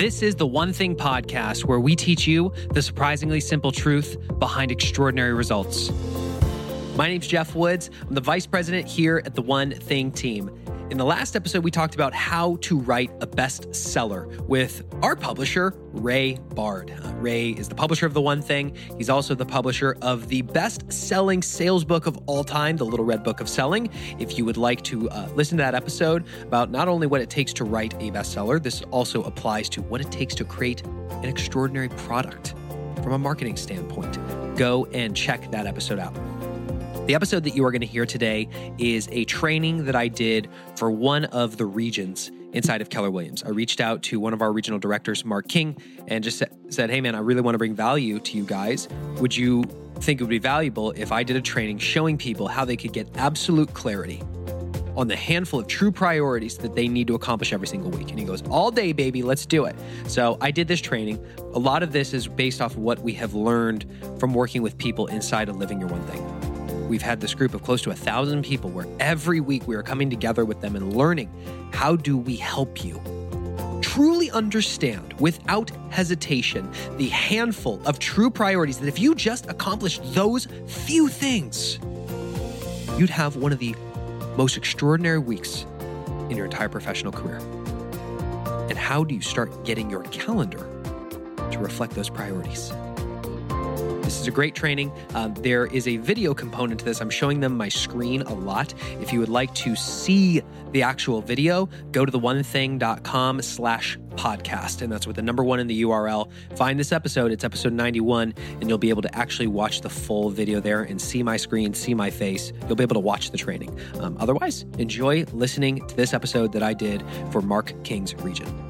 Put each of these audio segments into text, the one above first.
This is the One Thing podcast where we teach you the surprisingly simple truth behind extraordinary results. My name's Geoff Woods. I'm the vice president here at the One Thing team. In the last episode, we talked about how to write a bestseller with our publisher, Ray Bard. Uh, Ray is the publisher of The One Thing. He's also the publisher of the best selling sales book of all time, The Little Red Book of Selling. If you would like to uh, listen to that episode about not only what it takes to write a bestseller, this also applies to what it takes to create an extraordinary product from a marketing standpoint. Go and check that episode out. The episode that you are going to hear today is a training that I did for one of the regions inside of Keller Williams. I reached out to one of our regional directors, Marc King, and just said, Hey, man, I really want to bring value to you guys. Would you think it would be valuable if I did a training showing people how they could get absolute clarity on the handful of true priorities that they need to accomplish every single week. And he goes, All day, baby, let's do it. So I did this training. A lot of this is based off of what we have learned from working with people inside of Living Your One Thing. We've had this group of close to a thousand people where every week we are coming together with them and learning how do we help you truly understand without hesitation the handful of true priorities that if you just accomplished those few things, you'd have one of the most extraordinary weeks in your entire professional career. And how do you start getting your calendar to reflect those priorities? This is a great training. Um, there is a video component to this. I'm showing them my screen a lot. If you would like to see the actual video, go to the1thing.com slash podcast. And that's with the number one in the URL. Find this episode. It's episode 91, and you'll be able to actually watch the full video there and see my screen, see my face. You'll be able to watch the training. Um, otherwise, enjoy listening to this episode that I did for Marc King's region.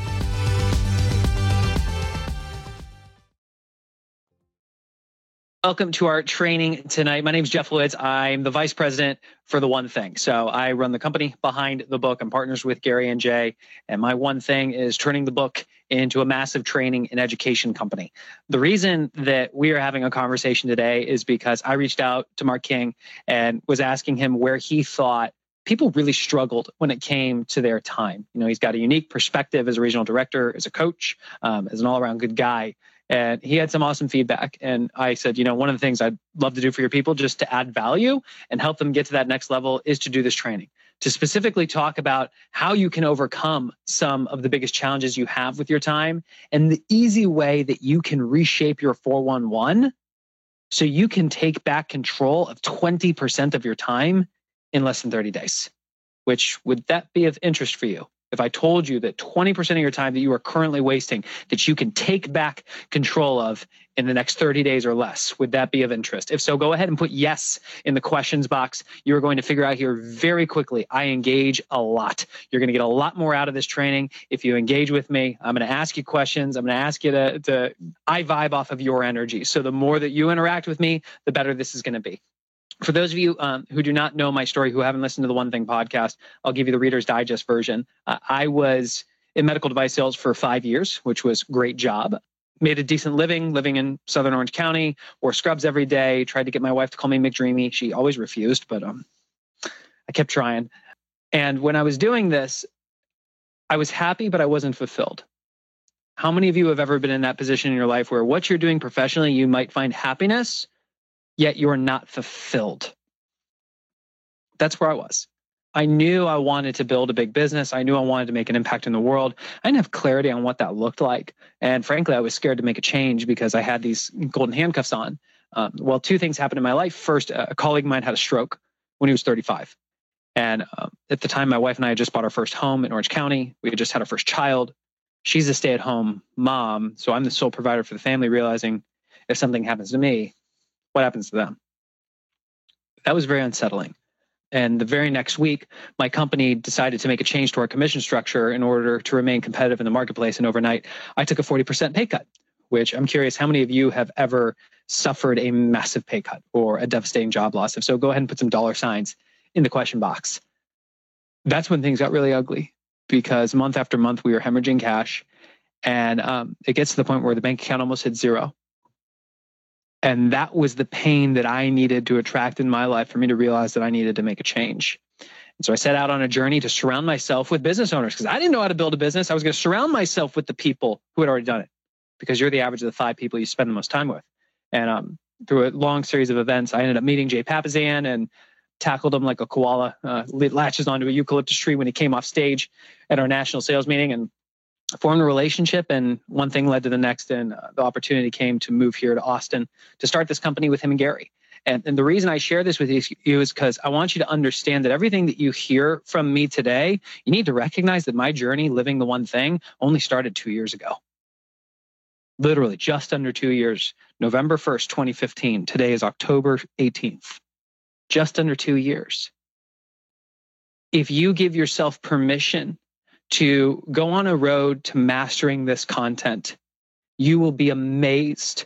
Welcome to our training tonight. My name is Geoff Woods. I'm the vice president for The One Thing. So I run the company behind the book. I'm partners with Gary and Jay. And my one thing is turning the book into a massive training and education company. The reason that we are having a conversation today is because I reached out to Marc King and was asking him where he thought people really struggled when it came to their time. You know, he's got a unique perspective as a regional director, as a coach, um, as an all around good guy and he had some awesome feedback. And i said you know one of the things i'd love to do for your people just to add value and help them get to that next level is to do this training to specifically talk about how you can overcome some of the biggest challenges you have with your time and the easy way that you can reshape your 411 so you can take back control of 20% of your time in less than 30 days which would that be of interest for you if I told you that 20% of your time that you are currently wasting that you can take back control of in the next 30 days or less, would that be of interest? If so, go ahead and put yes in the questions box. You're going to figure out here very quickly. I engage a lot. You're going to get a lot more out of this training if you engage with me. I'm going to ask you questions. I'm going to ask you to, to I vibe off of your energy. So the more that you interact with me, the better this is going to be for those of you um, who do not know my story, who haven't listened to the One Thing podcast, I'll give you the Reader's Digest version. Uh, I was in medical device sales for five years, which was great job. Made a decent living living in Southern Orange County, wore scrubs every day. Tried to get my wife to call me McDreamy. She always refused, but um, I kept trying. And when I was doing this, I was happy, but I wasn't fulfilled. How many of you have ever been in that position in your life where what you're doing professionally, you might find happiness, yet you're not fulfilled. That's where I was. I knew I wanted to build a big business. I knew I wanted to make an impact in the world. I didn't have clarity on what that looked like. And frankly, I was scared to make a change because I had these golden handcuffs on. Um, well, two things happened in my life. First, a colleague of mine had a stroke when he was 35. And uh, at the time, my wife and I had just bought our first home in Orange County. We had just had our first child. She's a stay at home mom. So I'm the sole provider for the family, realizing if something happens to me, what happens to them? That was very unsettling. And the very next week, my company decided to make a change to our commission structure in order to remain competitive in the marketplace. And overnight, I took a 40% pay cut, which I'm curious how many of you have ever suffered a massive pay cut or a devastating job loss? If so, go ahead and put some dollar signs in the question box. That's when things got really ugly because month after month we were hemorrhaging cash. And um, it gets to the point where the bank account almost hit zero. And that was the pain that I needed to attract in my life for me to realize that I needed to make a change. And so I set out on a journey to surround myself with business owners because I didn't know how to build a business. I was going to surround myself with the people who had already done it because you're the average of the five people you spend the most time with. And um, through a long series of events, I ended up meeting Jay Papasan and tackled him like a koala, uh, latches onto a eucalyptus tree when he came off stage at our national sales meeting. And formed a relationship and one thing led to the next and uh, the opportunity came to move here to austin to start this company with him and gary. And, and the reason i share this with you is because i want you to understand that everything that you hear from me today you need to recognize that my journey living the one thing only started two years ago. Literally just under two years november 1st 2015 today is october 18th just under two years. If you give yourself permission to go on a road to mastering this content, you will be amazed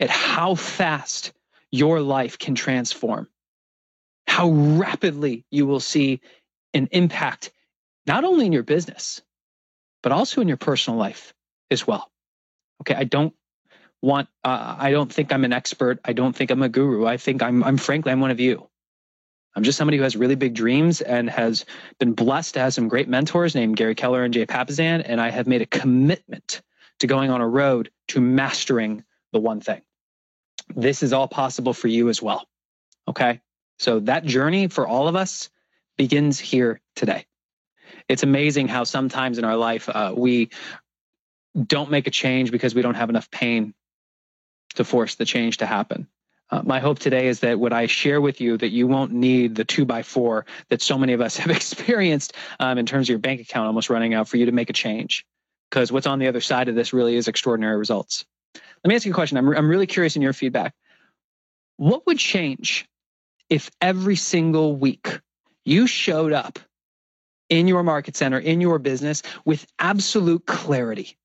at how fast your life can transform, how rapidly you will see an impact, not only in your business, but also in your personal life as well. Okay, I don't want, uh, I don't think I'm an expert. I don't think I'm a guru. I think I'm, I'm frankly, I'm one of you. I'm just somebody who has really big dreams and has been blessed to have some great mentors named Gary Keller and Jay Papasan. And I have made a commitment to going on a road to mastering the one thing. This is all possible for you as well. Okay. So that journey for all of us begins here today. It's amazing how sometimes in our life uh, we don't make a change because we don't have enough pain to force the change to happen. Uh, my hope today is that what I share with you, that you won't need the two by four that so many of us have experienced um, in terms of your bank account almost running out for you to make a change. Because what's on the other side of this really is extraordinary results. Let me ask you a question. I'm, I'm really curious in your feedback. What would change if every single week you showed up in your market center, in your business with absolute clarity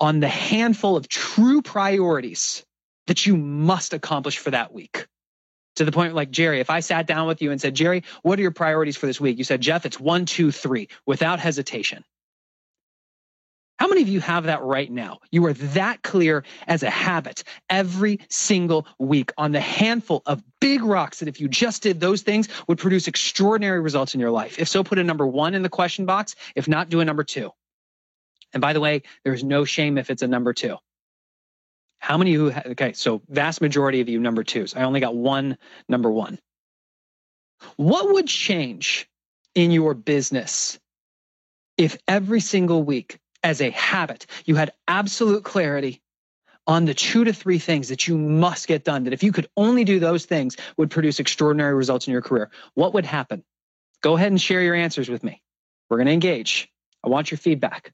on the handful of true priorities that you must accomplish for that week. To the point like, Jerry, if I sat down with you and said, Jerry, what are your priorities for this week? You said, Geoff, it's one, two, three, without hesitation. How many of you have that right now? You are that clear as a habit every single week on the handful of big rocks that if you just did those things would produce extraordinary results in your life. If so, put a number one in the question box. If not, do a number two. And by the way, there's no shame if it's a number two. How many who okay, so vast majority of you number twos. I only got one number one. What would change in your business if every single week, as a habit, you had absolute clarity on the two to three things that you must get done, that if you could only do those things would produce extraordinary results in your career? What would happen? Go ahead and share your answers with me. We're going to engage. I want your feedback.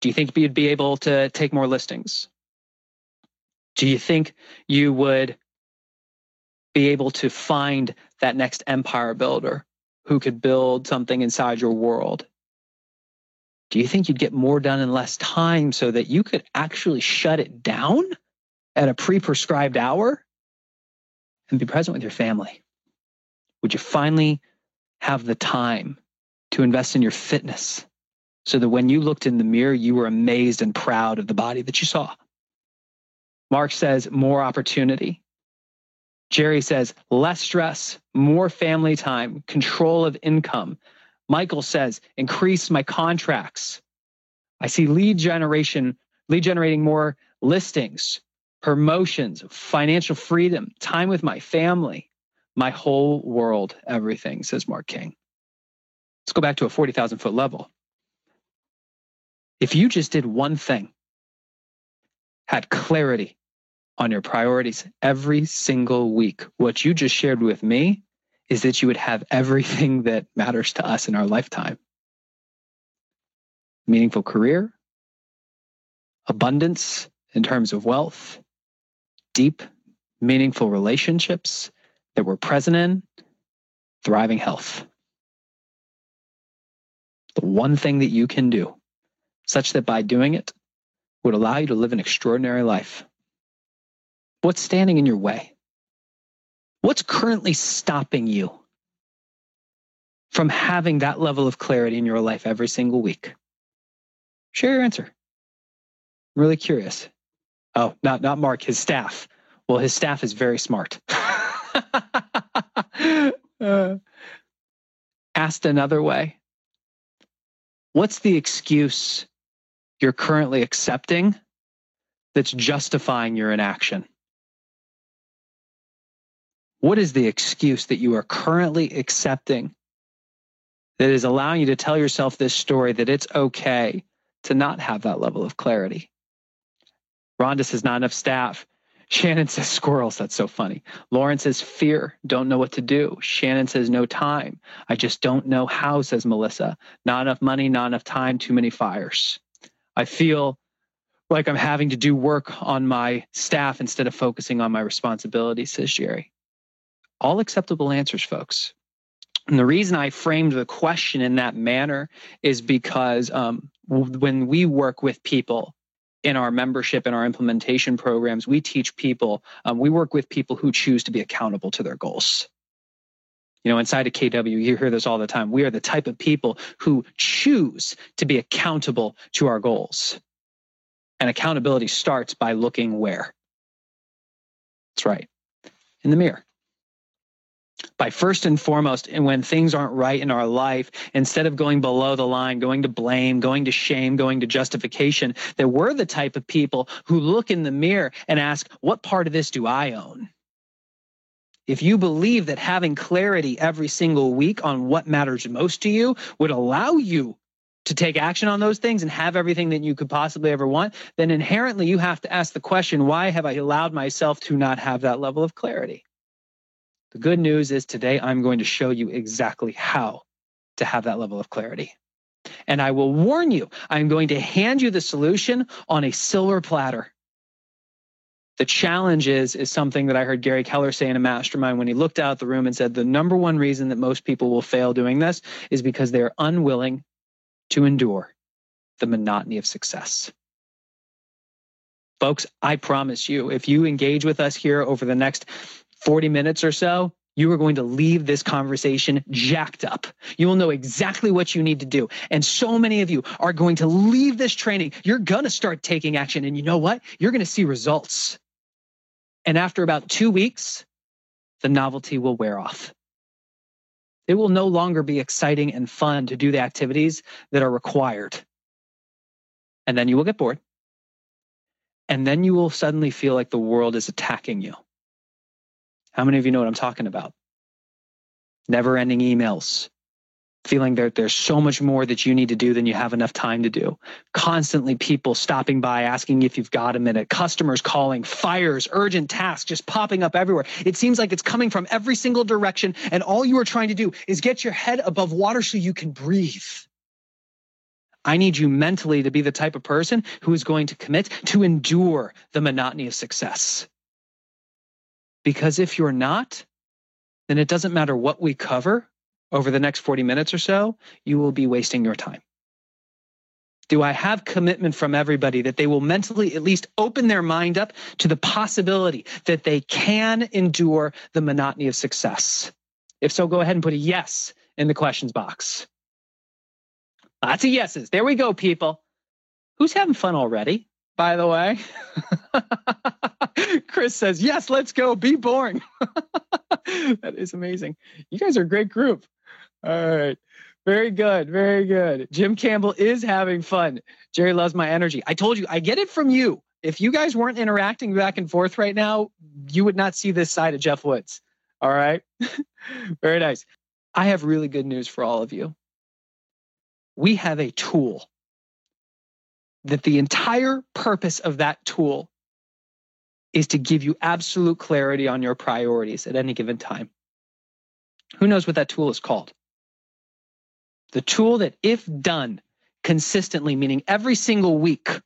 Do you think you'd be able to take more listings? Do you think you would be able to find that next empire builder who could build something inside your world? Do you think you'd get more done in less time so that you could actually shut it down at a pre prescribed hour and be present with your family? Would you finally have the time to invest in your fitness so that when you looked in the mirror, you were amazed and proud of the body that you saw? Mark says more opportunity. Jerry says less stress, more family time, control of income. Michael says increase my contracts. I see lead generation, lead generating more listings, promotions, financial freedom, time with my family. My whole world, everything, says Marc King. Let's go back to a 40,000 foot level. If you just did one thing, had clarity on your priorities every single week, what you just shared with me is that you would have everything that matters to us in our lifetime meaningful career, abundance in terms of wealth, deep, meaningful relationships that we're present in, thriving health. The one thing that you can do, such that by doing it, would allow you to live an extraordinary life. What's standing in your way? What's currently stopping you from having that level of clarity in your life every single week? Share your answer. I'm really curious. Oh, not not Marc, his staff. Well, his staff is very smart. uh, asked another way. What's the excuse you're currently accepting that's justifying your inaction? What is the excuse that you are currently accepting that is allowing you to tell yourself this story that it's okay to not have that level of clarity? Rhonda says, not enough staff. Shannon says, squirrels. That's so funny. Lauren says, fear. Don't know what to do. Shannon says, no time. I just don't know how, says Melissa. Not enough money, not enough time, too many fires. I feel like I'm having to do work on my staff instead of focusing on my responsibilities, says Jerry all acceptable answers, folks. And the reason I framed the question in that manner is because um, when we work with people in our membership and our implementation programs, we teach people, um, we work with people who choose to be accountable to their goals. You know, inside of KW, you hear this all the time. We are the type of people who choose to be accountable to our goals. And accountability starts by looking where? That's right, in the mirror by first and foremost, and when things aren't right in our life, instead of going below the line, going to blame, going to shame, going to justification, that we're the type of people who look in the mirror and ask, what part of this do I own? If you believe that having clarity every single week on what matters most to you would allow you to take action on those things and have everything that you could possibly ever want, then inherently you have to ask the question, why have I allowed myself to not have that level of clarity? The good news is today I'm going to show you exactly how to have that level of clarity. And I will warn you, I'm going to hand you the solution on a silver platter. The challenge is, is something that I heard Gary Keller say in a mastermind when he looked out the room and said the number one reason that most people will fail doing this is because they're unwilling to endure the monotony of success. Folks, I promise you, if you engage with us here over the next 40 minutes or so, you are going to leave this conversation jacked up. You will know exactly what you need to do. And so many of you are going to leave this training. You're going to start taking action. And you know what? You're going to see results. And after about two weeks, the novelty will wear off. It will no longer be exciting and fun to do the activities that are required. And then you will get bored. And then you will suddenly feel like the world is attacking you. How many of you know what I'm talking about? Never ending emails, feeling that there's so much more that you need to do than you have enough time to do. Constantly people stopping by asking if you've got a minute, customers calling, fires, urgent tasks just popping up everywhere. It seems like it's coming from every single direction. And all you are trying to do is get your head above water so you can breathe. I need you mentally to be the type of person who is going to commit to endure the monotony of success. Because if you're not, then it doesn't matter what we cover over the next 40 minutes or so, you will be wasting your time. Do I have commitment from everybody that they will mentally at least open their mind up to the possibility that they can endure the monotony of success? If so, go ahead and put a yes in the questions box. Lots of yeses. There we go, people. Who's having fun already, by the way? Chris says, Yes, let's go. Be boring. that is amazing. You guys are a great group. All right. Very good. Very good. Jim Campbell is having fun. Jerry loves my energy. I told you, I get it from you. If you guys weren't interacting back and forth right now, you would not see this side of Geoff Woods. All right. Very nice. I have really good news for all of you. We have a tool that the entire purpose of that tool is to give you absolute clarity on your priorities at any given time. Who knows what that tool is called? The tool that, if done consistently, meaning every single week,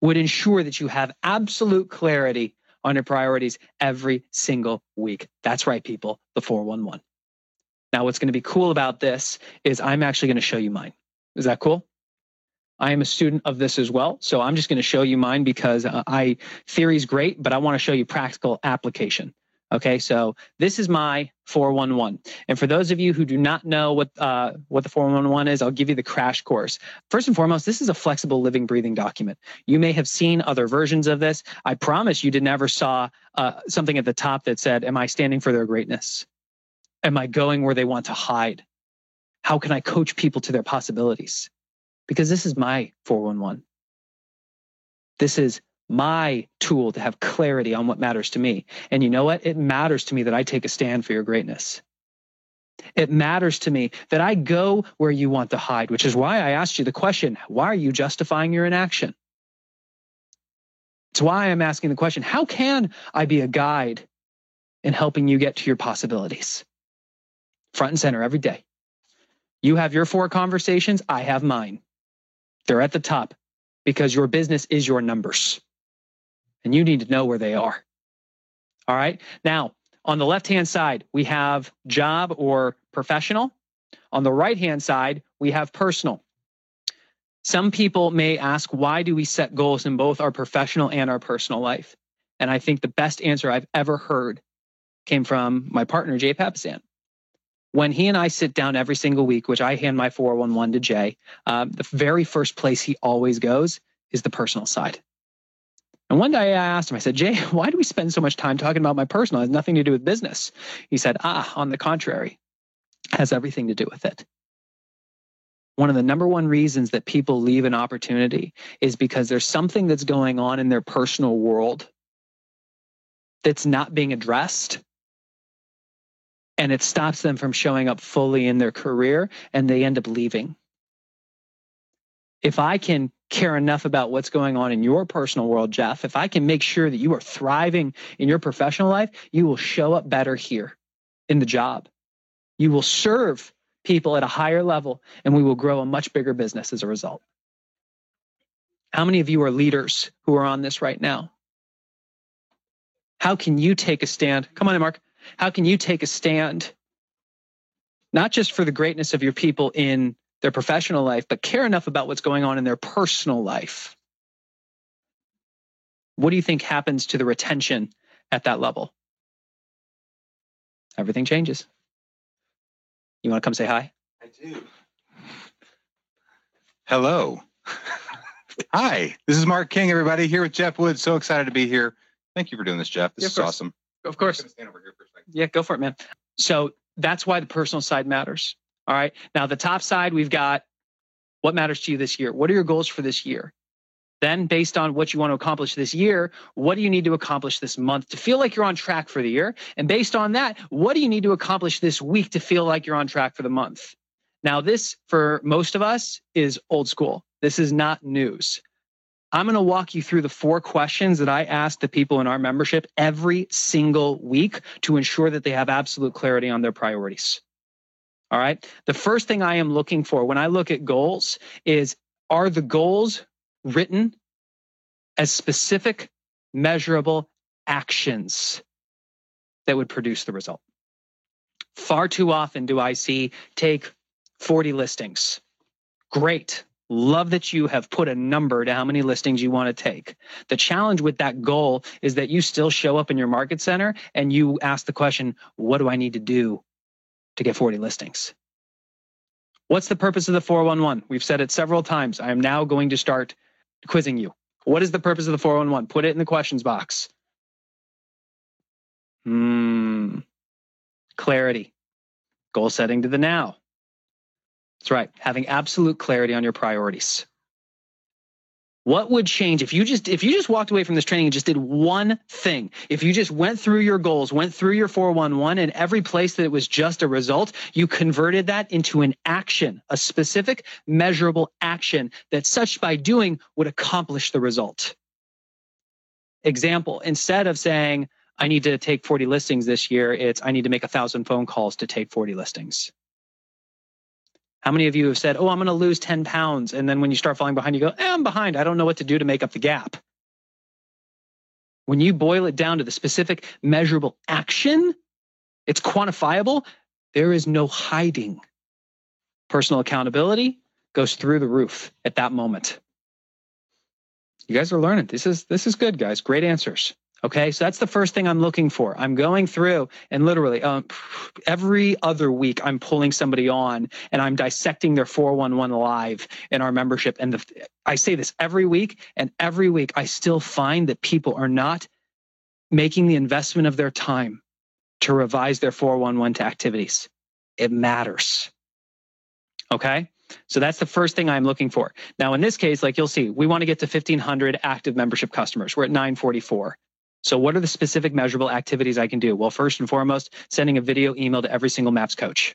would ensure that you have absolute clarity on your priorities every single week. That's right, people, the 411. Now, what's going to be cool about this is I'm actually going to show you mine. Is that cool? I am a student of this as well. So I'm just going to show you mine because uh, I theory is great, but I want to show you practical application. Okay, so this is my 411. And for those of you who do not know what uh, what the 411 is, I'll give you the crash course. First and foremost, this is a flexible living, breathing document. You may have seen other versions of this. I promise you did never saw uh, something at the top that said, Am I standing for their greatness? Am I going where they want to hide? How can I coach people to their possibilities? Because this is my 411. This is my tool to have clarity on what matters to me. And you know what? It matters to me that I take a stand for your greatness. It matters to me that I go where you want to hide, which is why I asked you the question why are you justifying your inaction? It's why I'm asking the question how can I be a guide in helping you get to your possibilities? Front and center every day. You have your four conversations, I have mine. They're at the top because your business is your numbers and you need to know where they are. All right. Now, on the left hand side, we have job or professional. On the right hand side, we have personal. Some people may ask, why do we set goals in both our professional and our personal life? And I think the best answer I've ever heard came from my partner, Jay Papasan. When he and I sit down every single week, which I hand my 411 to Jay, um, the very first place he always goes is the personal side. And one day I asked him, I said, Jay, why do we spend so much time talking about my personal? It has nothing to do with business. He said, ah, on the contrary, has everything to do with it. One of the number one reasons that people leave an opportunity is because there's something that's going on in their personal world that's not being addressed. And it stops them from showing up fully in their career and they end up leaving. If I can care enough about what's going on in your personal world, Geoff, if I can make sure that you are thriving in your professional life, you will show up better here in the job. You will serve people at a higher level, and we will grow a much bigger business as a result. How many of you are leaders who are on this right now? How can you take a stand? Come on in, Marc. How can you take a stand, not just for the greatness of your people in their professional life, but care enough about what's going on in their personal life, what do you think happens to the retention at that level? Everything changes. You want to come say hi? I do. Hello. hi, this is Marc King, everybody, here with Geoff Woods. So excited to be here. Thank you for doing this, Geoff. This yeah, is awesome. Of course. Yeah, go for it, man. So that's why the personal side matters. All right. Now, the top side, we've got what matters to you this year? What are your goals for this year? Then, based on what you want to accomplish this year, what do you need to accomplish this month to feel like you're on track for the year? And based on that, what do you need to accomplish this week to feel like you're on track for the month? Now, this for most of us is old school. This is not news. I'm going to walk you through the four questions that I ask the people in our membership every single week to ensure that they have absolute clarity on their priorities. All right. The first thing I am looking for when I look at goals is are the goals written as specific, measurable actions that would produce the result? Far too often do I see take 40 listings. Great. Love that you have put a number to how many listings you want to take. The challenge with that goal is that you still show up in your market center and you ask the question, what do I need to do to get 40 listings. What's the purpose of the 411? We've said it several times. I am now going to start quizzing you. What is the purpose of the 411? Put it in the questions box. Hmm. Clarity. Goal setting to the now. That's right. Having absolute clarity on your priorities. What would change if you just if you just walked away from this training and just did one thing? If you just went through your goals, went through your 411 and every place that it was just a result, you converted that into an action, a specific measurable action that such by doing would accomplish the result. Example, instead of saying I need to take 40 listings this year, it's I need to make a thousand phone calls to take 40 listings. How many of you have said, Oh, I'm going to lose 10 pounds? And then when you start falling behind, you go, eh, I'm behind. I don't know what to do to make up the gap. When you boil it down to the specific measurable action, it's quantifiable. There is no hiding. Personal accountability goes through the roof at that moment. You guys are learning. This is this is good, guys. Great answers. Okay, so that's the first thing I'm looking for. I'm going through and literally um, every other week I'm pulling somebody on and I'm dissecting their 411 live in our membership. And the, I say this every week, and every week I still find that people are not making the investment of their time to revise their 411 to activities. It matters. Okay. So that's the first thing I'm looking for. Now, in this case, like you'll see, we want to get to 1,500 active membership customers. We're at 944. So, what are the specific measurable activities I can do? Well, first and foremost, sending a video email to every single MAPS coach,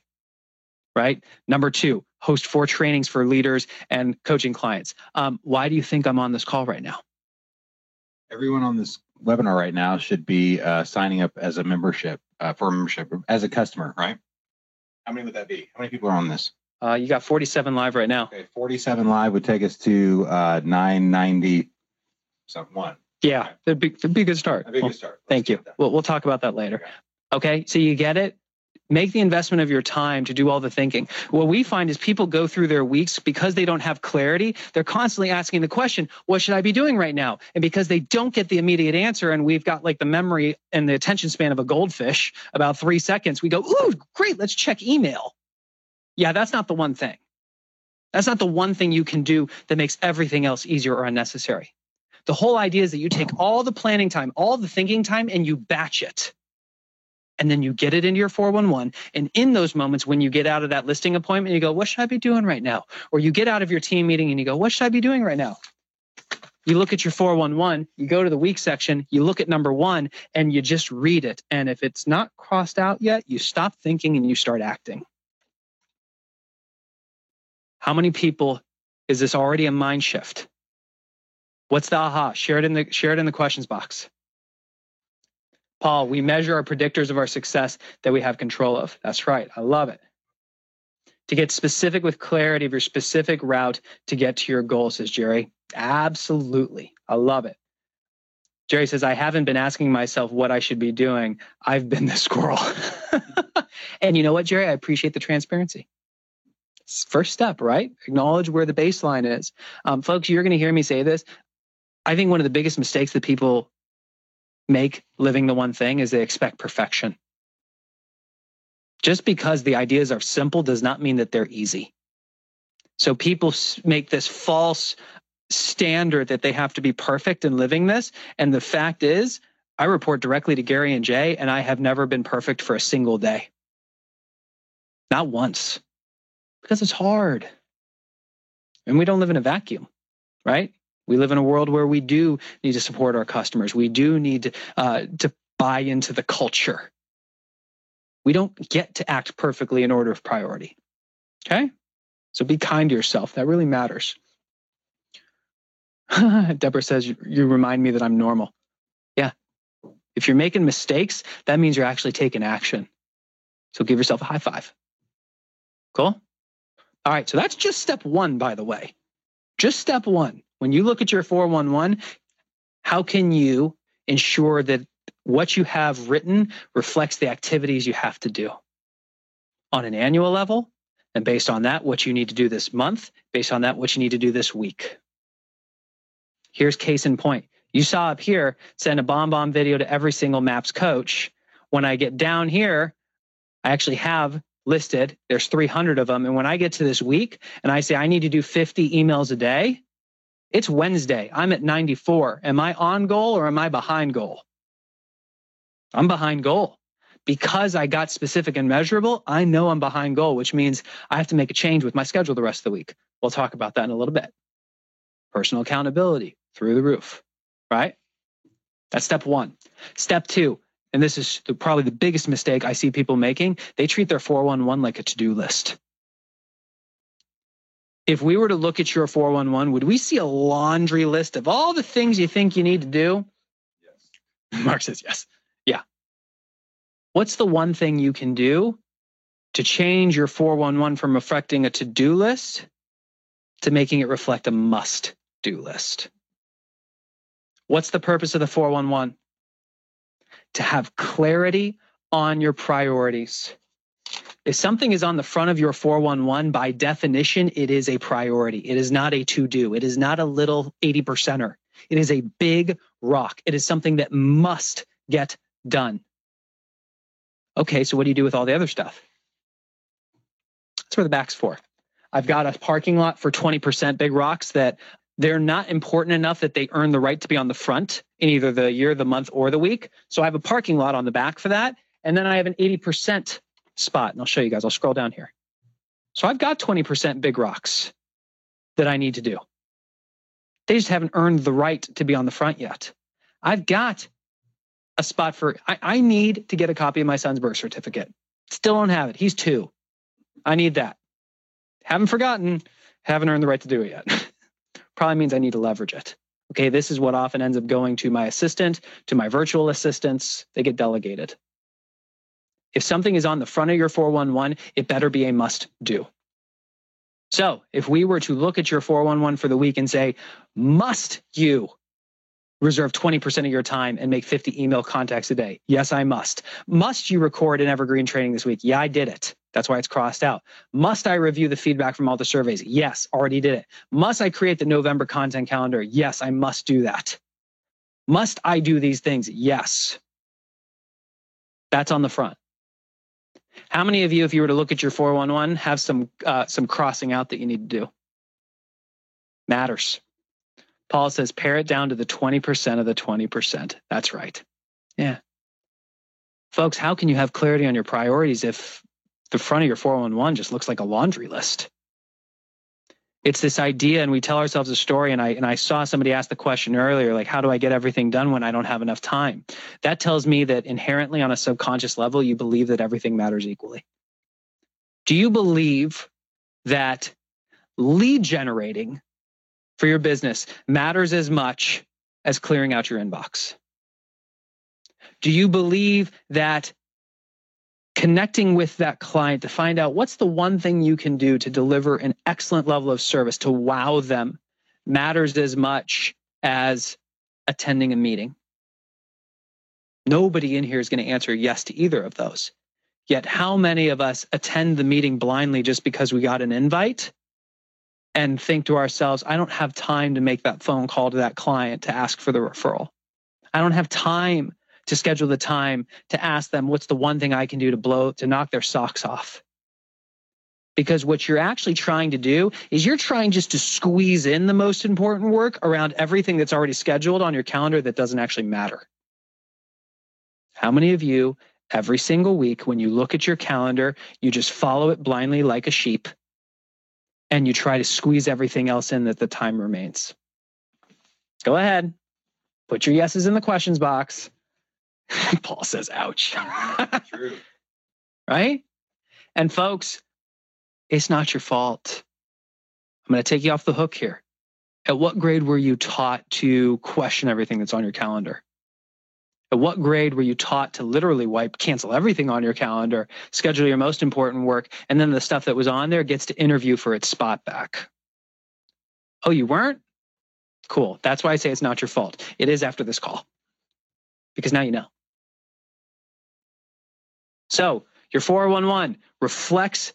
right? Number two, host four trainings for leaders and coaching clients. Um, why do you think I'm on this call right now? Everyone on this webinar right now should be uh, signing up as a membership uh, for a membership as a customer, right? How many would that be? How many people are on this? Uh, you got 47 live right now. Okay, 47 live would take us to uh, 990 something one. Yeah, that'd, be, that'd be a good start. That'd be a good start. Let's thank you. We'll, we'll talk about that later. Okay. okay, so you get it? Make the investment of your time to do all the thinking. What we find is people go through their weeks because they don't have clarity. They're constantly asking the question, what should I be doing right now? And because they don't get the immediate answer, and we've got like the memory and the attention span of a goldfish, about three seconds, we go, ooh, great, let's check email. Yeah, that's not the one thing. That's not the one thing you can do that makes everything else easier or unnecessary. The whole idea is that you take all the planning time, all the thinking time, and you batch it. And then you get it into your 411. And in those moments, when you get out of that listing appointment, you go, What should I be doing right now? Or you get out of your team meeting and you go, What should I be doing right now? You look at your 411, you go to the week section, you look at number one, and you just read it. And if it's not crossed out yet, you stop thinking and you start acting. How many people is this already a mind shift? What's the aha? Share it in the share it in the questions box. Paul, we measure our predictors of our success that we have control of. That's right. I love it. To get specific with clarity of your specific route to get to your goal, says Jerry. Absolutely. I love it. Jerry says, I haven't been asking myself what I should be doing. I've been the squirrel. and you know what, Jerry? I appreciate the transparency first step, right? Acknowledge where the baseline is. Um, folks, you're going to hear me say this. I think one of the biggest mistakes that people make living the one thing is they expect perfection. Just because the ideas are simple does not mean that they're easy. So people make this false standard that they have to be perfect in living this. And the fact is, I report directly to Gary and Jay, and I have never been perfect for a single day. Not once, because it's hard. And we don't live in a vacuum, right? We live in a world where we do need to support our customers. We do need to, uh, to buy into the culture. We don't get to act perfectly in order of priority. Okay? So be kind to yourself. That really matters. Deborah says, You remind me that I'm normal. Yeah. If you're making mistakes, that means you're actually taking action. So give yourself a high five. Cool? All right. So that's just step one, by the way. Just step one. When you look at your 411, how can you ensure that what you have written reflects the activities you have to do on an annual level? And based on that, what you need to do this month, based on that, what you need to do this week. Here's case in point. You saw up here, send a BombBomb video to every single MAPS coach. When I get down here, I actually have listed, there's 300 of them. And when I get to this week and I say I need to do 50 emails a day, it's Wednesday. I'm at 94. Am I on goal or am I behind goal? I'm behind goal. Because I got specific and measurable, I know I'm behind goal, which means I have to make a change with my schedule the rest of the week. We'll talk about that in a little bit. personal accountability through the roof, right? That's step one. Step two, and this is the, probably the biggest mistake I see people making, they treat their 411 like a to do list. If we were to look at your 411, would we see a laundry list of all the things you think you need to do? Yes. Mark says yes. Yeah. What's the one thing you can do to change your 411 from reflecting a to do list to making it reflect a must do list? What's the purpose of the 411? To have clarity on your priorities. If something is on the front of your 411, by definition, it is a priority. It is not a to do. It is not a little 80 percenter. It is a big rock. It is something that must get done. Okay, so what do you do with all the other stuff? That's where the back's for. I've got a parking lot for 20% big rocks that they're not important enough that they earn the right to be on the front in either the year, the month, or the week. So I have a parking lot on the back for that. And then I have an 80% spot. And I'll show you guys. I'll scroll down here. So I've got 20% big rocks that I need to do. They just haven't earned the right to be on the front yet. I've got a spot for, I, I need to get a copy of my son's birth certificate. Still don't have it. He's two. I need that. Haven't forgotten, haven't earned the right to do it yet. probably means I need to leverage it. Okay, this is what often ends up going to my assistant, to my virtual assistants. They get delegated. If something is on the front of your 411, it better be a must do. So if we were to look at your 411 for the week and say, must you reserve 20% of your time and make 50 email contacts a day? Yes, I must. Must you record an evergreen training this week? Yeah, I did it. That's why it's crossed out. Must I review the feedback from all the surveys? Yes, already did it. Must I create the November content calendar? Yes, I must do that. Must I do these things? Yes. That's on the front. How many of you, if you were to look at your 411, have some uh, some crossing out that you need to do? Matters. Paul says, pare it down to the 20% of the 20%. That's right. Yeah. Folks, how can you have clarity on your priorities if the front of your 411 just looks like a laundry list. It's this idea, and we tell ourselves a story. And I and I saw somebody ask the question earlier, like, how do I get everything done when I don't have enough time? That tells me that inherently on a subconscious level, you believe that everything matters equally. Do you believe that lead generating for your business matters as much as clearing out your inbox? Do you believe that connecting with that client to find out what's the one thing you can do to deliver an excellent level of service to wow them matters as much as attending a meeting. Nobody in here is going to answer yes to either of those. Yet, how many of us attend the meeting blindly just because we got an invite and think to ourselves, I don't have time to make that phone call to that client to ask for the referral? I don't have time to schedule the time to ask them what's the one thing I can do to blow to knock their socks off. Because what you're actually trying to do is you're trying just to squeeze in the most important work around everything that's already scheduled on your calendar that doesn't actually matter. How many of you every single week when you look at your calendar, you just follow it blindly like a sheep and you try to squeeze everything else in that the time remains? Go ahead. Put your yeses in the questions box. Paul says, ouch. True. right? And folks, it's not your fault. I'm going to take you off the hook here. At what grade were you taught to question everything that's on your calendar? At what grade were you taught to literally wipe, cancel everything on your calendar, schedule your most important work, and then the stuff that was on there gets to interview for its spot back? Oh, you weren't? Cool. That's why I say it's not your fault. It is after this call because now you know. So your 411 reflects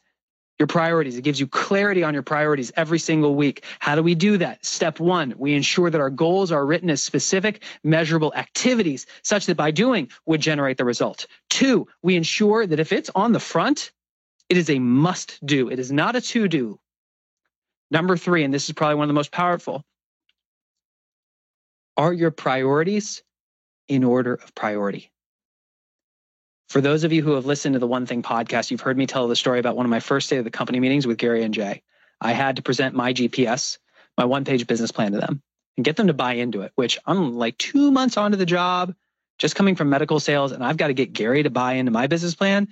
your priorities. It gives you clarity on your priorities every single week. How do we do that? Step one, we ensure that our goals are written as specific, measurable activities such that by doing would generate the result. Two, we ensure that if it's on the front, it is a must do. It is not a to do. Number three, and this is probably one of the most powerful, are your priorities in order of priority? For those of you who have listened to the One Thing podcast, you've heard me tell the story about one of my first day of the company meetings with Gary and Jay. I had to present my GPS my one page business plan to them and get them to buy into it, which I'm like two months onto the job, just coming from medical sales, and I've got to get Gary to buy into my business plan.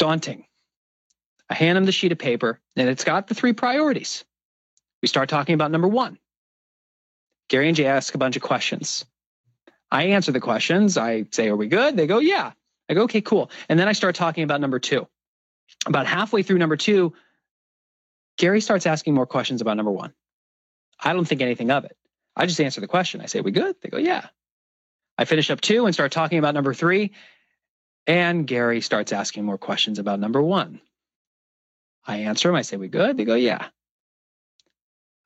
Daunting. I hand him the sheet of paper and it's got the three priorities. We start talking about number one. Gary and Jay ask a bunch of questions. I answer the questions. I say, Are we good? They go, Yeah. I go, Okay, cool. And then I start talking about number two. About halfway through number two, Gary starts asking more questions about number one. I don't think anything of it. I just answer the question. I say, We good? They go, Yeah. I finish up two and start talking about number three. And Gary starts asking more questions about number one. I answer him. I say, We good? They go, Yeah.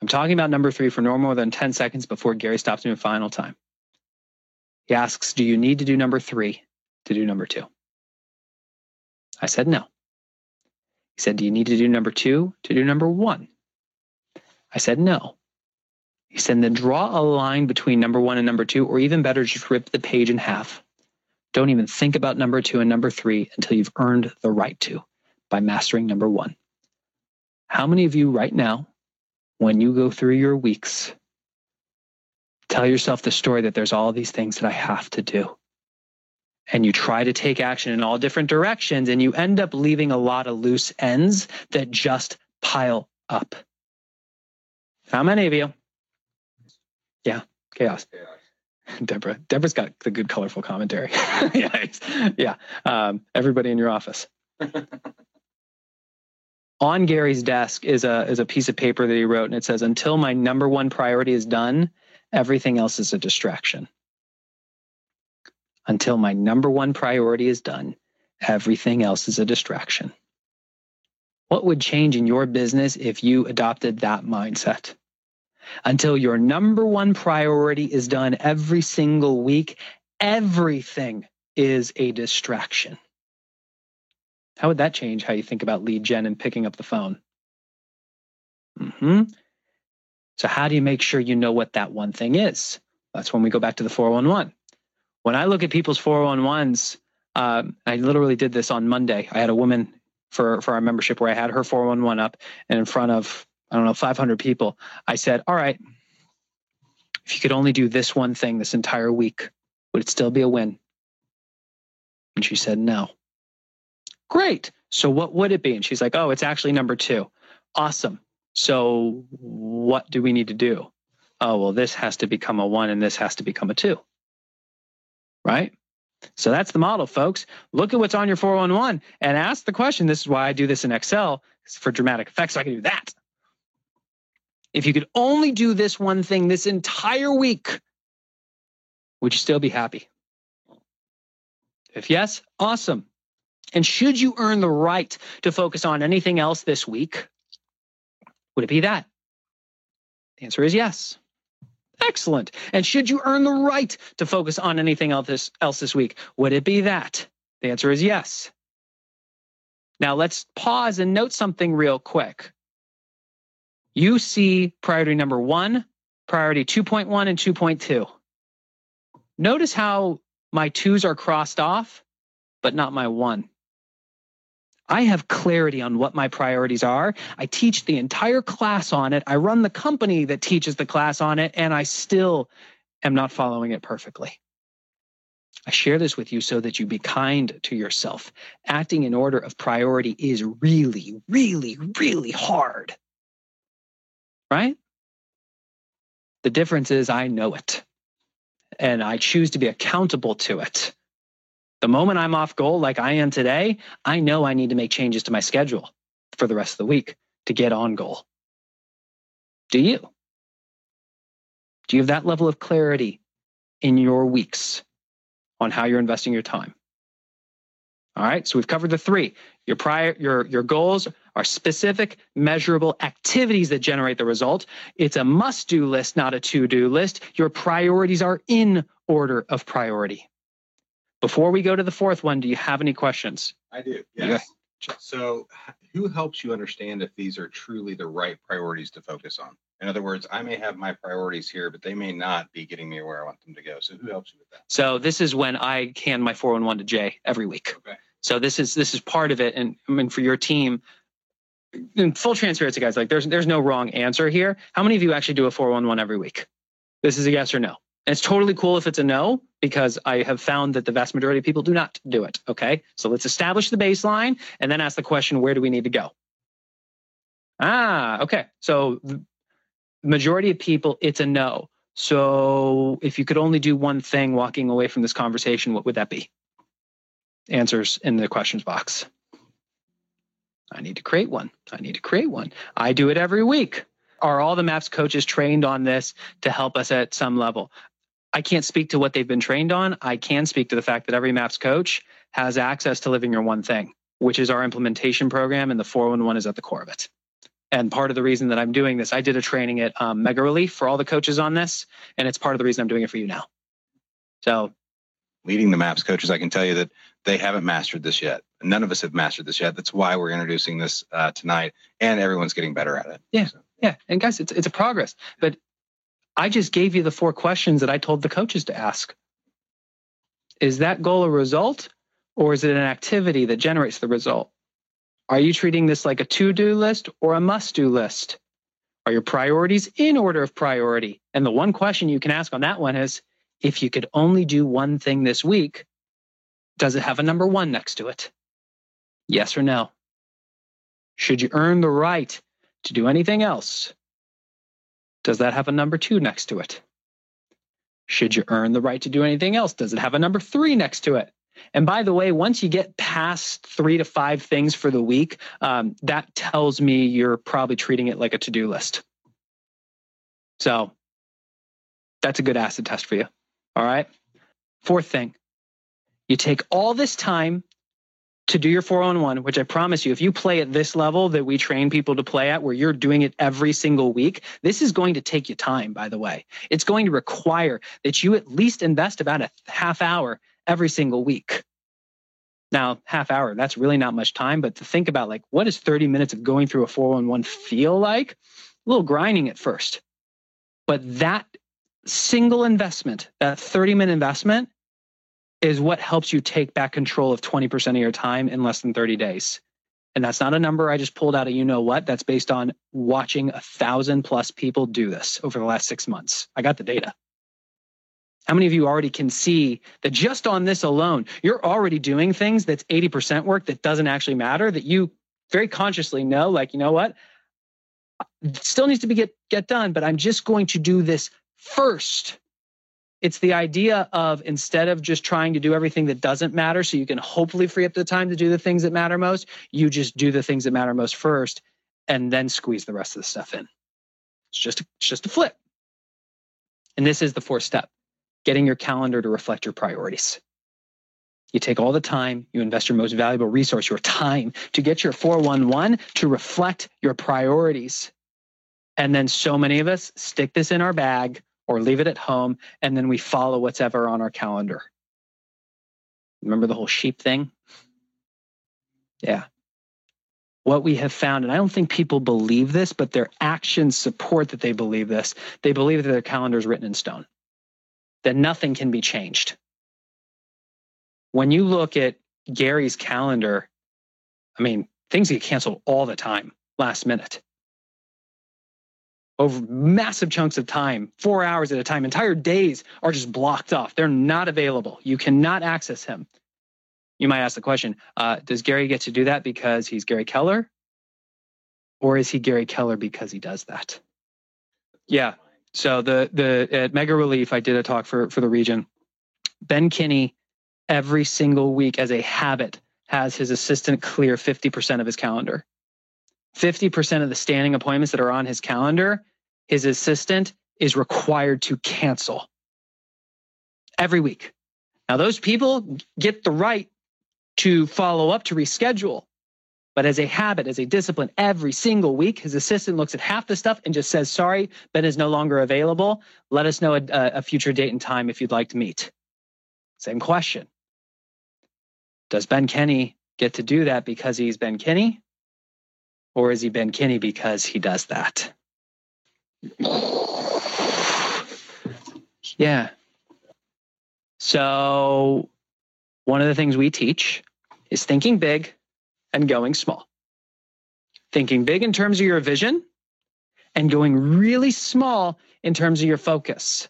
I'm talking about number three for no more than 10 seconds before Gary stops me a final time. He asks, Do you need to do number three to do number two? I said, No. He said, Do you need to do number two to do number one? I said, No. He said, Then draw a line between number one and number two, or even better, just rip the page in half. Don't even think about number two and number three until you've earned the right to by mastering number one. How many of you right now, when you go through your weeks, tell yourself the story that there's all these things that I have to do? And you try to take action in all different directions, and you end up leaving a lot of loose ends that just pile up. How many of you? Yeah, chaos. Deborah. Deborah's got the good, colorful commentary. yeah, yeah. Um, everybody in your office. On Gary's desk is a is a piece of paper that he wrote, and it says, "Until my number one priority is done, everything else is a distraction." Until my number one priority is done, everything else is a distraction. What would change in your business if you adopted that mindset? Until your number one priority is done every single week, everything is a distraction. How would that change how you think about lead gen and picking up the phone? hmm So, how do you make sure you know what that one thing is? That's when we go back to the 411. When I look at people's 411s, um, I literally did this on Monday. I had a woman for, for our membership where I had her 411 up and in front of, I don't know, 500 people. I said, All right, if you could only do this one thing this entire week, would it still be a win? And she said, No. Great. So what would it be? And she's like, Oh, it's actually number two. Awesome. So what do we need to do? Oh, well, this has to become a one and this has to become a two. Right? So that's the model, folks. Look at what's on your 411 and ask the question. This is why I do this in Excel for dramatic effects. So I can do that. If you could only do this one thing this entire week, would you still be happy? If yes, awesome. And should you earn the right to focus on anything else this week, would it be that? The answer is yes. Excellent. And should you earn the right to focus on anything else this, else this week, would it be that? The answer is yes. Now let's pause and note something real quick. You see priority number one, priority 2.1, and 2.2. Notice how my twos are crossed off, but not my one. I have clarity on what my priorities are. I teach the entire class on it. I run the company that teaches the class on it, and I still am not following it perfectly. I share this with you so that you be kind to yourself. Acting in order of priority is really, really, really hard. Right? The difference is I know it and I choose to be accountable to it. The moment I'm off goal, like I am today, I know I need to make changes to my schedule for the rest of the week to get on goal. Do you? Do you have that level of clarity in your weeks on how you're investing your time? All right, so we've covered the three. Your prior your your goals are specific, measurable activities that generate the result. It's a must-do list, not a to-do list. Your priorities are in order of priority. Before we go to the fourth one, do you have any questions? I do. Yes. So, who helps you understand if these are truly the right priorities to focus on? In other words, I may have my priorities here, but they may not be getting me where I want them to go. So, who helps you with that? So, this is when I hand my 411 to Jay every week. Okay. So this is this is part of it, and I mean for your team, in full transparency, guys, like there's there's no wrong answer here. How many of you actually do a 411 every week? This is a yes or no. And it's totally cool if it's a no, because I have found that the vast majority of people do not do it. Okay. So let's establish the baseline and then ask the question, where do we need to go? Ah, okay. So majority of people, it's a no. So if you could only do one thing walking away from this conversation, what would that be? Answers in the questions box. I need to create one. I need to create one. I do it every week. Are all the MAPS coaches trained on this to help us at some level? I can't speak to what they've been trained on. I can speak to the fact that every MAPS coach has access to living your one thing, which is our implementation program, and the 411 is at the core of it. And part of the reason that I'm doing this, I did a training at um, Mega Relief for all the coaches on this, and it's part of the reason I'm doing it for you now. So, leading the MAPS coaches, I can tell you that they haven't mastered this yet. None of us have mastered this yet. That's why we're introducing this uh, tonight, and everyone's getting better at it. Yeah, so. yeah. And guys, it's it's a progress. But I just gave you the four questions that I told the coaches to ask. Is that goal a result, or is it an activity that generates the result? Are you treating this like a to-do list or a must-do list? Are your priorities in order of priority? And the one question you can ask on that one is if you could only do one thing this week, does it have a number one next to it? Yes or no? Should you earn the right to do anything else? Does that have a number two next to it? Should you earn the right to do anything else? Does it have a number three next to it? And by the way, once you get past three to five things for the week, um, that tells me you're probably treating it like a to do list. So that's a good acid test for you. All right. Fourth thing, you take all this time to do your 411, which I promise you, if you play at this level that we train people to play at, where you're doing it every single week, this is going to take you time, by the way. It's going to require that you at least invest about a half hour every single week. Now, half hour, that's really not much time, but to think about like, what does 30 minutes of going through a 411 feel like? A little grinding at first. But that single investment, that 30 minute investment, is what helps you take back control of 20% of your time in less than 30 days. And that's not a number I just pulled out of you know what. That's based on watching a thousand plus people do this over the last six months. I got the data. How many of you already can see that just on this alone, you're already doing things that's 80% work that doesn't actually matter, that you very consciously know, like, you know what? Still needs to be get, get done, but I'm just going to do this first. It's the idea of instead of just trying to do everything that doesn't matter, so you can hopefully free up the time to do the things that matter most, you just do the things that matter most first and then squeeze the rest of the stuff in. It's just, it's just a flip. And this is the fourth step getting your calendar to reflect your priorities. You take all the time, you invest your most valuable resource, your time, to get your 411 to reflect your priorities. And then so many of us stick this in our bag or leave it at home, and then we follow what's ever on our calendar. Remember the whole sheep thing? Yeah. What we have found, and I don't think people believe this, but their actions support that they believe this. They believe that their calendar is written in stone that nothing can be changed. When you look at Gary's calendar, I mean, things get canceled all the time, last minute. Over massive chunks of time, four hours at a time, entire days are just blocked off. They're not available. You cannot access him. You might ask the question uh, Does Gary get to do that because he's Gary Keller? Or is he Gary Keller because he does that? Yeah, so the the at Mega Relief, I did a talk for for the region. Ben Kinney, every single week as a habit, has his assistant clear 50% of his calendar. 50% of the standing appointments that are on his calendar, his assistant is required to cancel every week. Now, those people get the right to follow up to reschedule. But as a habit, as a discipline, every single week, his assistant looks at half the stuff and just says, Sorry, Ben is no longer available. Let us know a, a future date and time if you'd like to meet. Same question. Does Ben Kinney get to do that because he's Ben Kinney? Or is he Ben Kinney because he does that? Yeah. So, one of the things we teach is thinking big and going small. thinking big in terms of your vision and going really small in terms of your focus.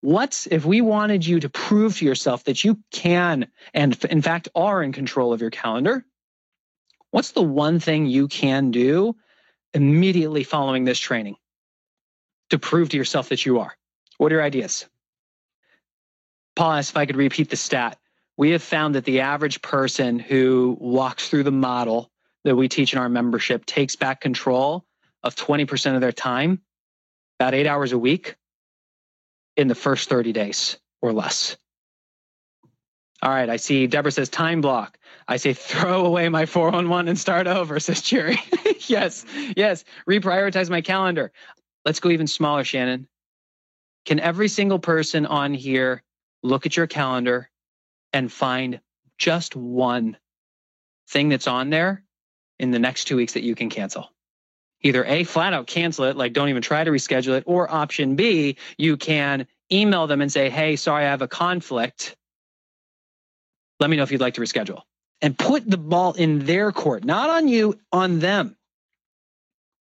What's if we wanted you to prove to yourself that you can and in fact are in control of your calendar? What's the one thing you can do immediately following this training to prove to yourself that you are? What are your ideas? Paul asked if I could repeat the stat. We have found that the average person who walks through the model that we teach in our membership takes back control of 20% of their time, about eight hours a week, in the first 30 days or less. All right, I see Deborah says time block. I say throw away my 411 and start over, says Jerry. yes, yes, reprioritize my calendar. Let's go even smaller, Shannon. Can every single person on here look at your calendar and find just one thing that's on there in the next two weeks that you can cancel? Either A, flat out cancel it, like don't even try to reschedule it, or option B, you can email them and say, hey, sorry, I have a conflict. Let me know if you'd like to reschedule and put the ball in their court, not on you, on them.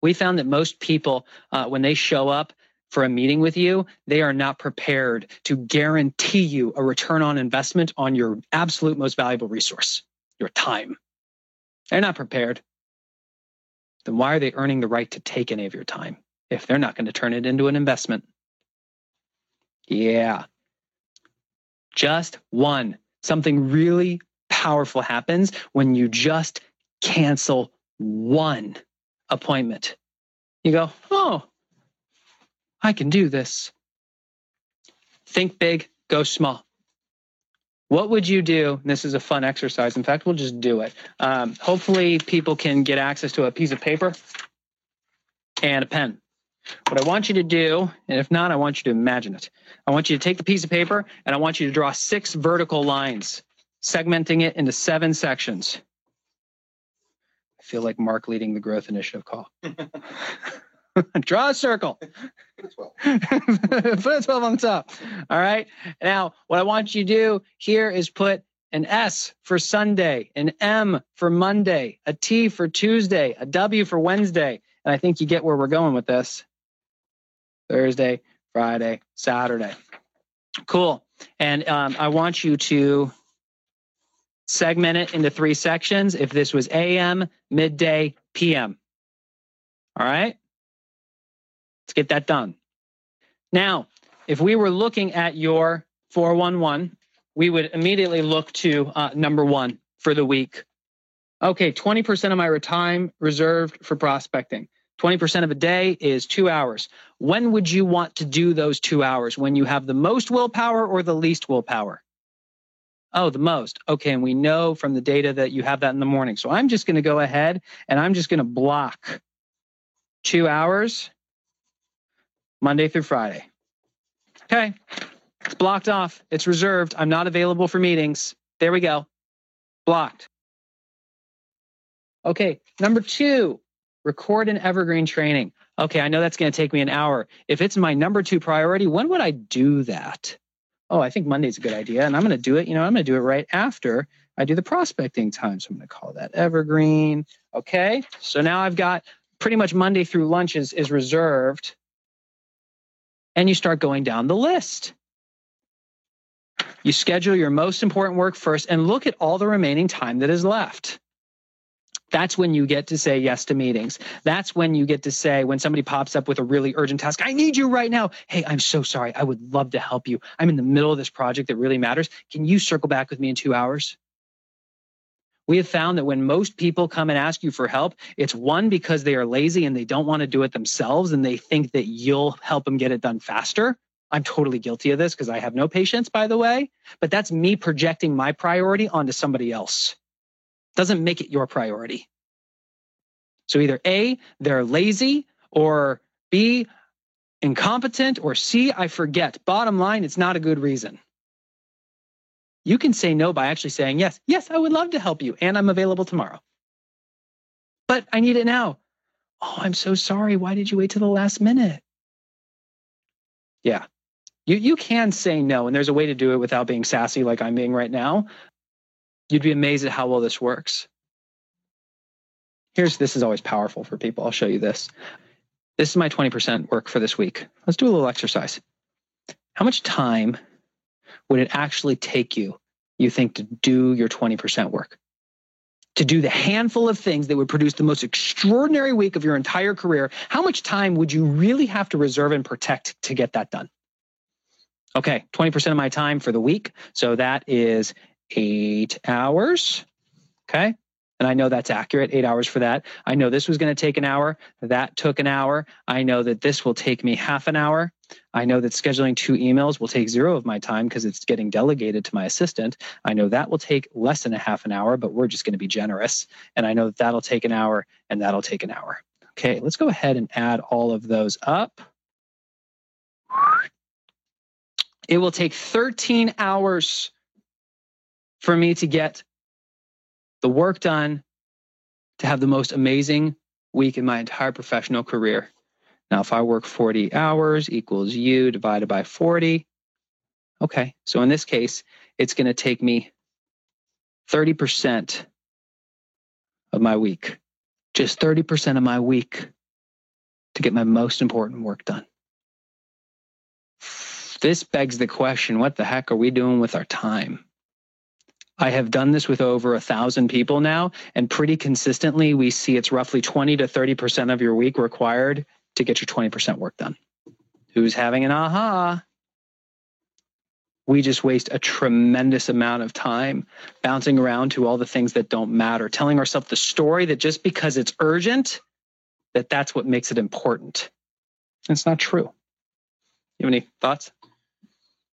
We found that most people, uh, when they show up for a meeting with you, they are not prepared to guarantee you a return on investment on your absolute most valuable resource, your time. They're not prepared. Then why are they earning the right to take any of your time if they're not going to turn it into an investment? Yeah. Just one. Something really powerful happens when you just cancel one appointment. You go, oh, I can do this. Think big, go small. What would you do? This is a fun exercise. In fact, we'll just do it. Um, hopefully, people can get access to a piece of paper and a pen. What I want you to do, and if not, I want you to imagine it. I want you to take the piece of paper and I want you to draw six vertical lines, segmenting it into seven sections. I feel like Marc leading the growth initiative call. draw a circle. put a 12 on the top. All right. Now, what I want you to do here is put an S for Sunday, an M for Monday, a T for Tuesday, a W for Wednesday. And I think you get where we're going with this. Thursday, Friday, Saturday. Cool. And um, I want you to segment it into three sections. If this was AM, midday, PM. All right. Let's get that done. Now, if we were looking at your 411, we would immediately look to uh, number one for the week. Okay, 20% of my time reserved for prospecting. 20% of a day is two hours. When would you want to do those two hours? When you have the most willpower or the least willpower? Oh, the most. Okay. And we know from the data that you have that in the morning. So I'm just going to go ahead and I'm just going to block two hours Monday through Friday. Okay. It's blocked off. It's reserved. I'm not available for meetings. There we go. Blocked. Okay. Number two, record an evergreen training. Okay, I know that's going to take me an hour. If it's my number two priority, when would I do that? Oh, I think Monday's a good idea. And I'm going to do it, you know, I'm going to do it right after I do the prospecting time. So I'm going to call that evergreen. Okay, so now I've got pretty much Monday through lunch is, is reserved. And you start going down the list. You schedule your most important work first and look at all the remaining time that is left. That's when you get to say yes to meetings. That's when you get to say, when somebody pops up with a really urgent task, I need you right now. Hey, I'm so sorry. I would love to help you. I'm in the middle of this project that really matters. Can you circle back with me in two hours? We have found that when most people come and ask you for help, it's one because they are lazy and they don't want to do it themselves and they think that you'll help them get it done faster. I'm totally guilty of this because I have no patience, by the way, but that's me projecting my priority onto somebody else doesn't make it your priority. So either A, they're lazy, or B, incompetent, or C, I forget. Bottom line, it's not a good reason. You can say no by actually saying, yes, yes, I would love to help you, and I'm available tomorrow. But I need it now. Oh, I'm so sorry. Why did you wait till the last minute? Yeah. You, you can say no, and there's a way to do it without being sassy like I'm being right now. You'd be amazed at how well this works. here's this is always powerful for people. I'll show you this. This is my 20% work for this week. Let's do a little exercise. How much time would it actually take you, you think, to do your 20% work? To do the handful of things that would produce the most extraordinary week of your entire career, how much time would you really have to reserve and protect to get that done? Okay, 20% of my time for the week. So that is eight hours. Okay. And I know that's accurate, eight hours for that. I know this was going to take an hour. That took an hour. I know that this will take me half an hour. I know that scheduling two emails will take zero of my time because it's getting delegated to my assistant. I know that will take less than a half an hour, but we're just going to be generous. And I know that that'll take an hour and that'll take an hour. Okay, let's go ahead and add all of those up. It will take 13 hours for me to get the work done to have the most amazing week in my entire professional career. Now, if I work 40 hours equals you divided by 40. Okay, so in this case, it's going to take me 30% of my week, just 30% of my week to get my most important work done. This begs the question what the heck are we doing with our time? I have done this with over a thousand people now, and pretty consistently, we see it's roughly 20 to 30% of your week required to get your 20% work done. Who's having an aha? We just waste a tremendous amount of time bouncing around to all the things that don't matter, telling ourselves the story that just because it's urgent, that that's what makes it important. It's not true. You have any thoughts?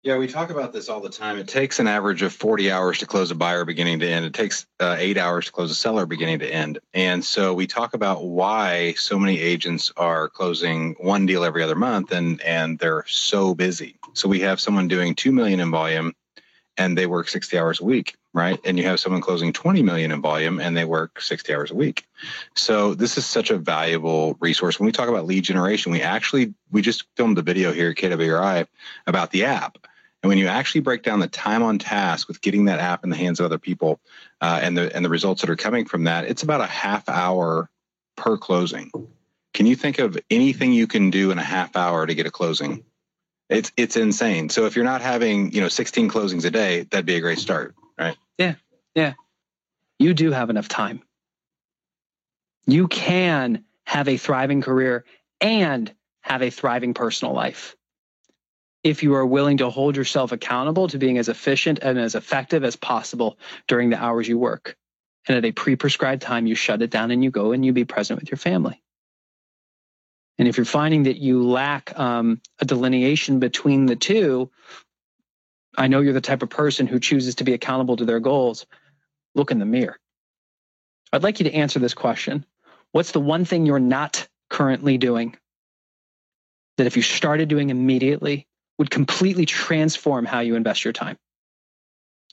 Yeah, we talk about this all the time. It takes an average of 40 hours to close a buyer beginning to end. It takes uh, eight hours to close a seller beginning to end. And so we talk about why so many agents are closing one deal every other month and, and they're so busy. So we have someone doing 2 million in volume and they work 60 hours a week, right? And you have someone closing 20 million in volume and they work 60 hours a week. So this is such a valuable resource. When we talk about lead generation, we actually, we just filmed a video here at KWRI about the app and when you actually break down the time on task with getting that app in the hands of other people uh, and the and the results that are coming from that, it's about a half hour per closing. Can you think of anything you can do in a half hour to get a closing? It's it's insane. So if you're not having you know 16 closings a day, that'd be a great start, right? Yeah, yeah. You do have enough time. You can have a thriving career and have a thriving personal life if you are willing to hold yourself accountable to being as efficient and as effective as possible during the hours you work. And at a pre prescribed time, you shut it down and you go and you be present with your family. And if you're finding that you lack um, a delineation between the two, I know you're the type of person who chooses to be accountable to their goals. Look in the mirror. I'd like you to answer this question What's the one thing you're not currently doing that if you started doing immediately, would completely transform how you invest your time?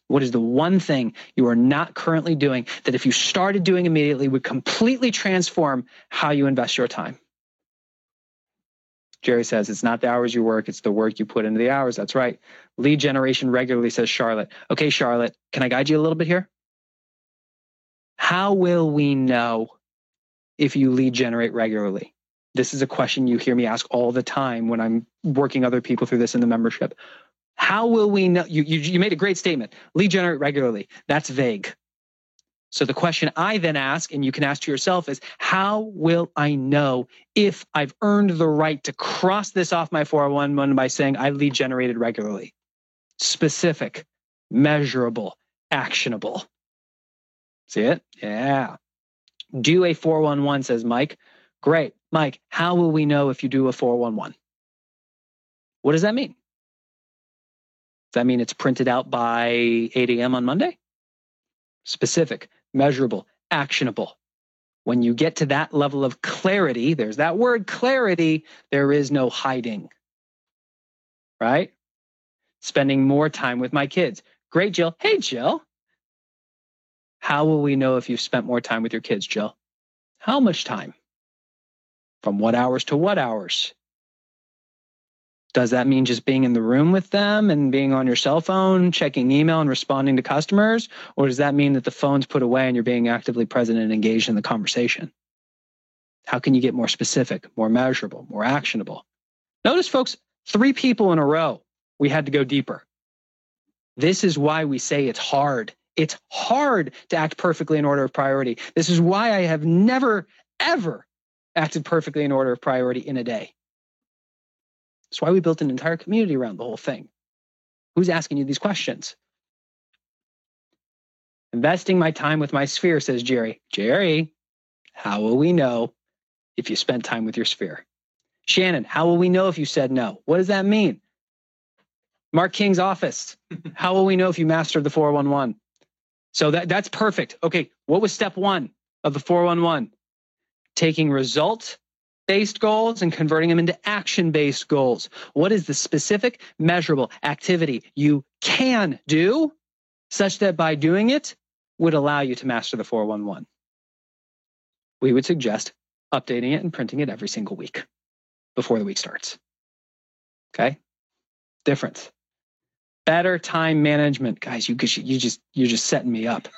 What is the one thing you are not currently doing that if you started doing immediately would completely transform how you invest your time? Jerry says it's not the hours you work, it's the work you put into the hours. That's right. Lead generation regularly says Charlotte. Okay, Charlotte, can I guide you a little bit here? How will we know if you lead generate regularly? This is a question you hear me ask all the time when I'm working other people through this in the membership. How will we know? You, you, you made a great statement. Lead generate regularly. That's vague. So the question I then ask, and you can ask to yourself, is how will I know if I've earned the right to cross this off my 401 by saying I lead generated regularly? Specific, measurable, actionable. See it? Yeah. Do a 411, says Mike. Great. Mike, how will we know if you do a 411? What does that mean? Does that mean it's printed out by 8 a.m. on Monday? Specific, measurable, actionable. When you get to that level of clarity, there's that word clarity, there is no hiding. Right? Spending more time with my kids. Great, Jill. Hey, Jill. How will we know if you've spent more time with your kids, Jill? How much time? From what hours to what hours? Does that mean just being in the room with them and being on your cell phone, checking email and responding to customers? Or does that mean that the phone's put away and you're being actively present and engaged in the conversation? How can you get more specific, more measurable, more actionable? Notice, folks, three people in a row, we had to go deeper. This is why we say it's hard. It's hard to act perfectly in order of priority. This is why I have never, ever acted perfectly in order of priority in a day. That's why we built an entire community around the whole thing. Who's asking you these questions? Investing my time with my sphere, says Jerry. Jerry, how will we know if you spent time with your sphere? Shannon, how will we know if you said no? What does that mean? Marc King's office. How will we know if you mastered the 411? So that, that's perfect. Okay, what was step one of the 411? Taking result based goals and converting them into action based goals. What is the specific, measurable activity you can do such that by doing it would allow you to master the 411? We would suggest updating it and printing it every single week before the week starts. Okay? Difference. Better time management. Guys, you, you just, you're just setting me up.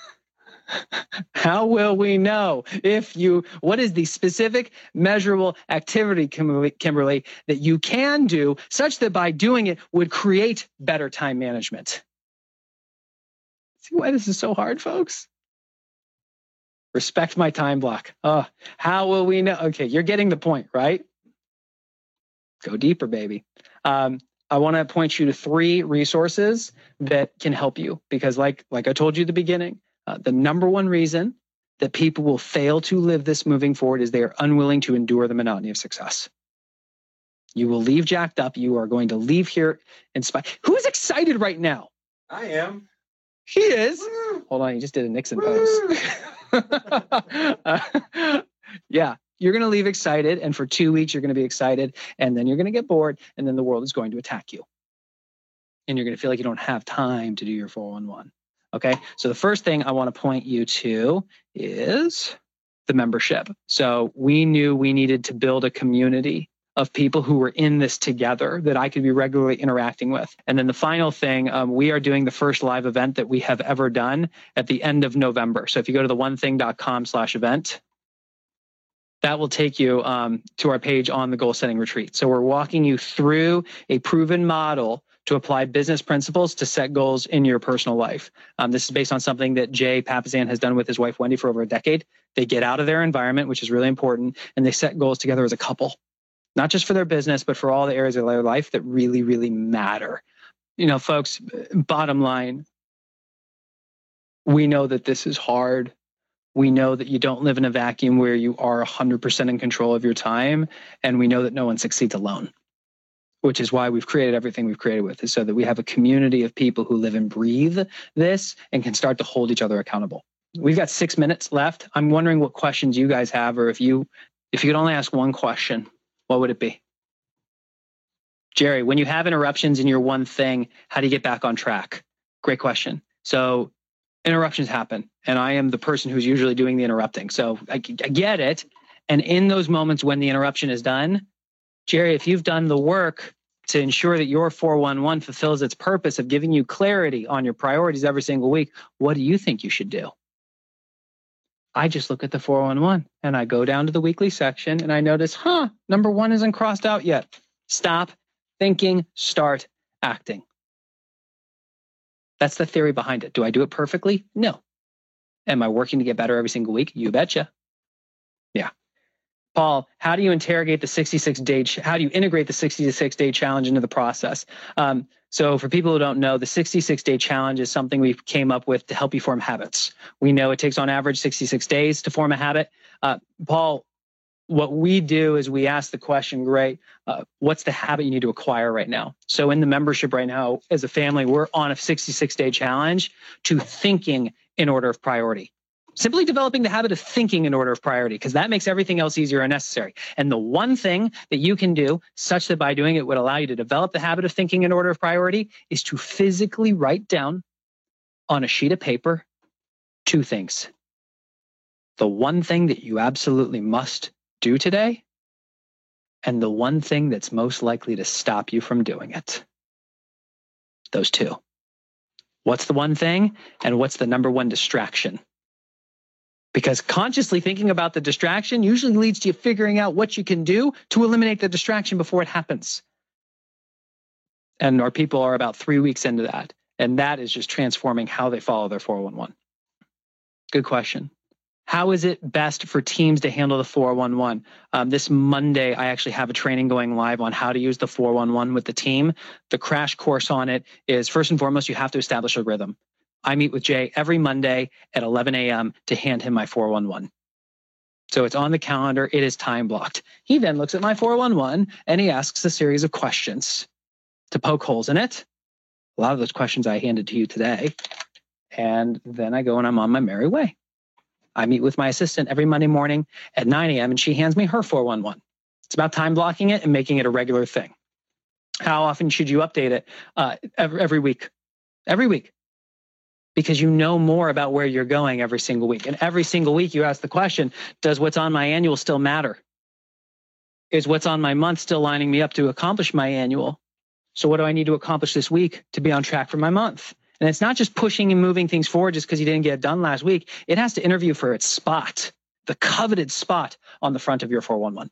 How will we know if you, what is the specific measurable activity, Kimberly, that you can do such that by doing it would create better time management? See why this is so hard, folks? Respect my time block. Oh, how will we know? Okay, you're getting the point, right? Go deeper, baby. Um, I want to point you to three resources that can help you because, like, like I told you at the beginning, uh, the number one reason that people will fail to live this moving forward is they are unwilling to endure the monotony of success. You will leave jacked up. You are going to leave here inspired. Who's excited right now? I am. He is. Woo! Hold on, he just did a Nixon Woo! pose. uh, yeah, you're going to leave excited, and for two weeks you're going to be excited, and then you're going to get bored, and then the world is going to attack you, and you're going to feel like you don't have time to do your 411. Okay, so the first thing I want to point you to is the membership. So we knew we needed to build a community of people who were in this together that I could be regularly interacting with. And then the final thing, um, we are doing the first live event that we have ever done at the end of November. So if you go to the the1thing.com slash event, that will take you um, to our page on the goal setting retreat. So we're walking you through a proven model to apply business principles to set goals in your personal life. Um, this is based on something that Jay Papasan has done with his wife Wendy for over a decade. They get out of their environment, which is really important, and they set goals together as a couple, not just for their business, but for all the areas of their life that really, really matter. You know, folks, bottom line, we know that this is hard. We know that you don't live in a vacuum where you are 100% in control of your time. And we know that no one succeeds alone which is why we've created everything we've created with is so that we have a community of people who live and breathe this and can start to hold each other accountable. We've got six minutes left. I'm wondering what questions you guys have or if you if you could only ask one question what would it be? Jerry when you have interruptions in your one thing how do you get back on track? Great question. So interruptions happen and i am the person who's usually doing the interrupting. So I, I get it. And in those moments when the interruption is done Jerry, if you've done the work to ensure that your 411 fulfills its purpose of giving you clarity on your priorities every single week, what do you think you should do? I just look at the 411 and I go down to the weekly section and I notice, huh, number one isn't crossed out yet. Stop thinking, start acting. That's the theory behind it. Do I do it perfectly? No. Am I working to get better every single week? You betcha. Yeah. Paul, how do you interrogate the 66 day, how do you integrate the 66 day challenge into the process? Um, so for people who don't know, the 66 day challenge is something we came up with to help you form habits. We know it takes on average 66 days to form a habit. Uh, Paul, what we do is we ask the question, great, uh, what's the habit you need to acquire right now? So in the membership right now, as a family, we're on a 66 day challenge to thinking in order of priority simply developing the habit of thinking in order of priority, because that makes everything else easier and necessary. And the one thing that you can do, such that by doing it would allow you to develop the habit of thinking in order of priority, is to physically write down on a sheet of paper two things. The one thing that you absolutely must do today, and the one thing that's most likely to stop you from doing it. Those two. What's the one thing and what's the number one distraction? Because consciously thinking about the distraction usually leads to you figuring out what you can do to eliminate the distraction before it happens. And our people are about three weeks into that. And that is just transforming how they follow their 411. Good question. How is it best for teams to handle the 411? Um, this Monday, I actually have a training going live on how to use the 411 with the team. The crash course on it is first and foremost, you have to establish a rhythm. I meet with Jay every Monday at 11 a.m. to hand him my 411. So it's on the calendar, it is time blocked. He then looks at my 411 and he asks a series of questions to poke holes in it. A lot of those questions I handed to you today. And then I go and I'm on my merry way. I meet with my assistant every Monday morning at 9 a.m. and she hands me her 411. It's about time blocking it and making it a regular thing. How often should you update it? Uh, every, every week. Every week. Because you know more about where you're going every single week. And every single week you ask the question Does what's on my annual still matter? Is what's on my month still lining me up to accomplish my annual? So, what do I need to accomplish this week to be on track for my month? And it's not just pushing and moving things forward just because you didn't get it done last week. It has to interview for its spot, the coveted spot on the front of your 411.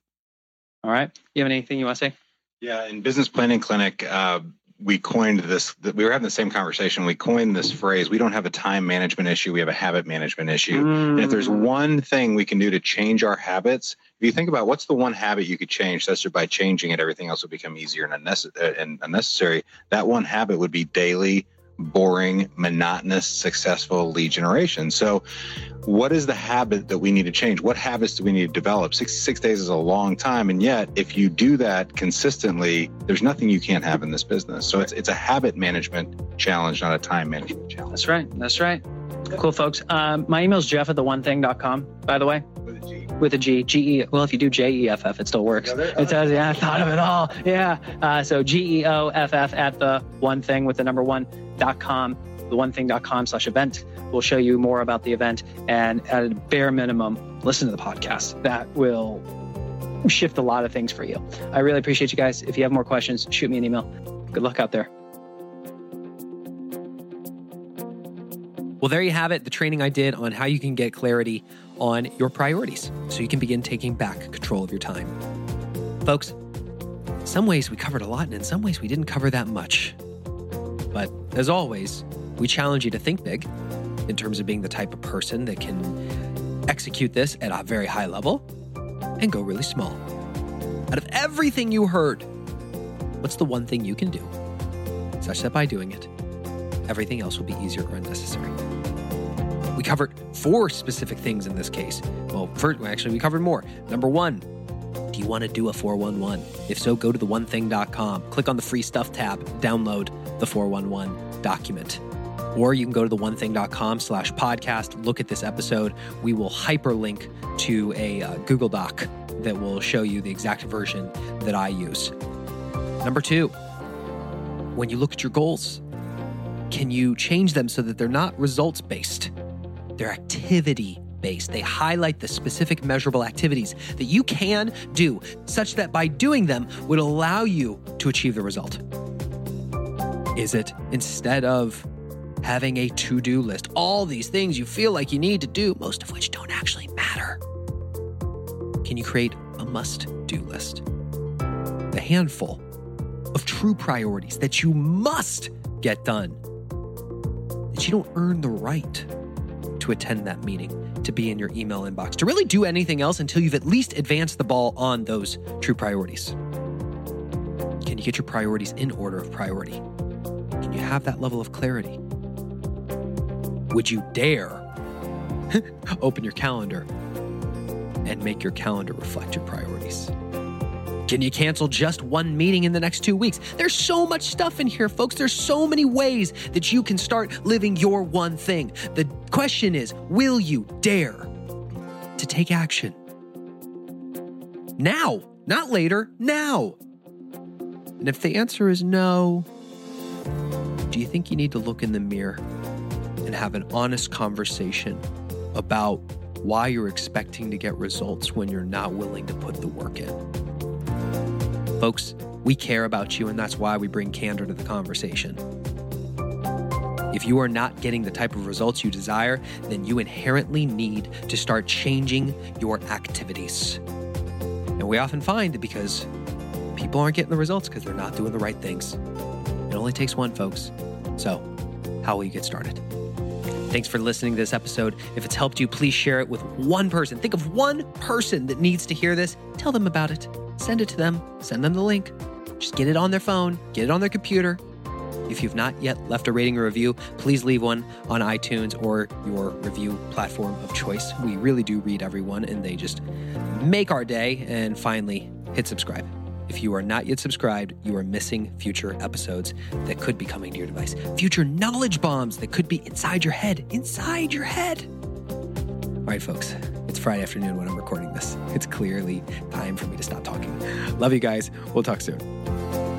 All right. You have anything you want to say? Yeah, in business planning clinic, uh, we coined this. We were having the same conversation. We coined this phrase. We don't have a time management issue. We have a habit management issue. Mm. And if there's mm. one thing we can do to change our habits, if you think about what's the one habit you could change, that's by changing it, everything else will become easier and unnecessary. That one habit would be daily boring, monotonous, successful lead generation. So, what is the habit that we need to change? What habits do we need to develop? 66 days is a long time. And yet, if you do that consistently, there's nothing you can't have in this business. So, it's, it's a habit management challenge, not a time management challenge. That's right. That's right. Cool, folks. Um, my email is geoff at the one thing.com, by the way. With a G. G. E. Well, if you do J E F F, it still works. It says, yeah, I thought of it all. Yeah. Uh, so G E O F F at the one thing with the number one dot com, the one thing.com slash event will show you more about the event. And at a bare minimum, listen to the podcast. That will shift a lot of things for you. I really appreciate you guys. If you have more questions, shoot me an email. Good luck out there. Well, there you have it the training I did on how you can get clarity on your priorities so you can begin taking back control of your time. Folks, some ways we covered a lot, and in some ways we didn't cover that much. But as always, we challenge you to think big in terms of being the type of person that can execute this at a very high level and go really small. Out of everything you heard, what's the one thing you can do such that by doing it, everything else will be easier or unnecessary? Covered four specific things in this case. Well, first, actually, we covered more. Number one, do you want to do a 411? If so, go to the click on the free stuff tab, download the 411 document. Or you can go to the the1thing.com slash podcast, look at this episode. We will hyperlink to a uh, Google Doc that will show you the exact version that I use. Number two, when you look at your goals, can you change them so that they're not results based? They're activity based. They highlight the specific measurable activities that you can do, such that by doing them would allow you to achieve the result. Is it instead of having a to do list, all these things you feel like you need to do, most of which don't actually matter? Can you create a must do list? The handful of true priorities that you must get done, that you don't earn the right to attend that meeting, to be in your email inbox, to really do anything else until you've at least advanced the ball on those true priorities. Can you get your priorities in order of priority? Can you have that level of clarity? Would you dare open your calendar and make your calendar reflect your priorities? Can you cancel just one meeting in the next two weeks? There's so much stuff in here, folks. There's so many ways that you can start living your one thing. The question is will you dare to take action? Now, not later, now. And if the answer is no, do you think you need to look in the mirror and have an honest conversation about why you're expecting to get results when you're not willing to put the work in? Folks, we care about you, and that's why we bring candor to the conversation. If you are not getting the type of results you desire, then you inherently need to start changing your activities. And we often find because people aren't getting the results because they're not doing the right things. It only takes one, folks. So, how will you get started? Thanks for listening to this episode. If it's helped you, please share it with one person. Think of one person that needs to hear this. Tell them about it. Send it to them. Send them the link. Just get it on their phone, get it on their computer. If you've not yet left a rating or review, please leave one on iTunes or your review platform of choice. We really do read everyone and they just make our day. And finally, hit subscribe. If you are not yet subscribed, you are missing future episodes that could be coming to your device, future knowledge bombs that could be inside your head, inside your head. All right, folks, it's Friday afternoon when I'm recording this. It's clearly time for me to stop talking. Love you guys. We'll talk soon.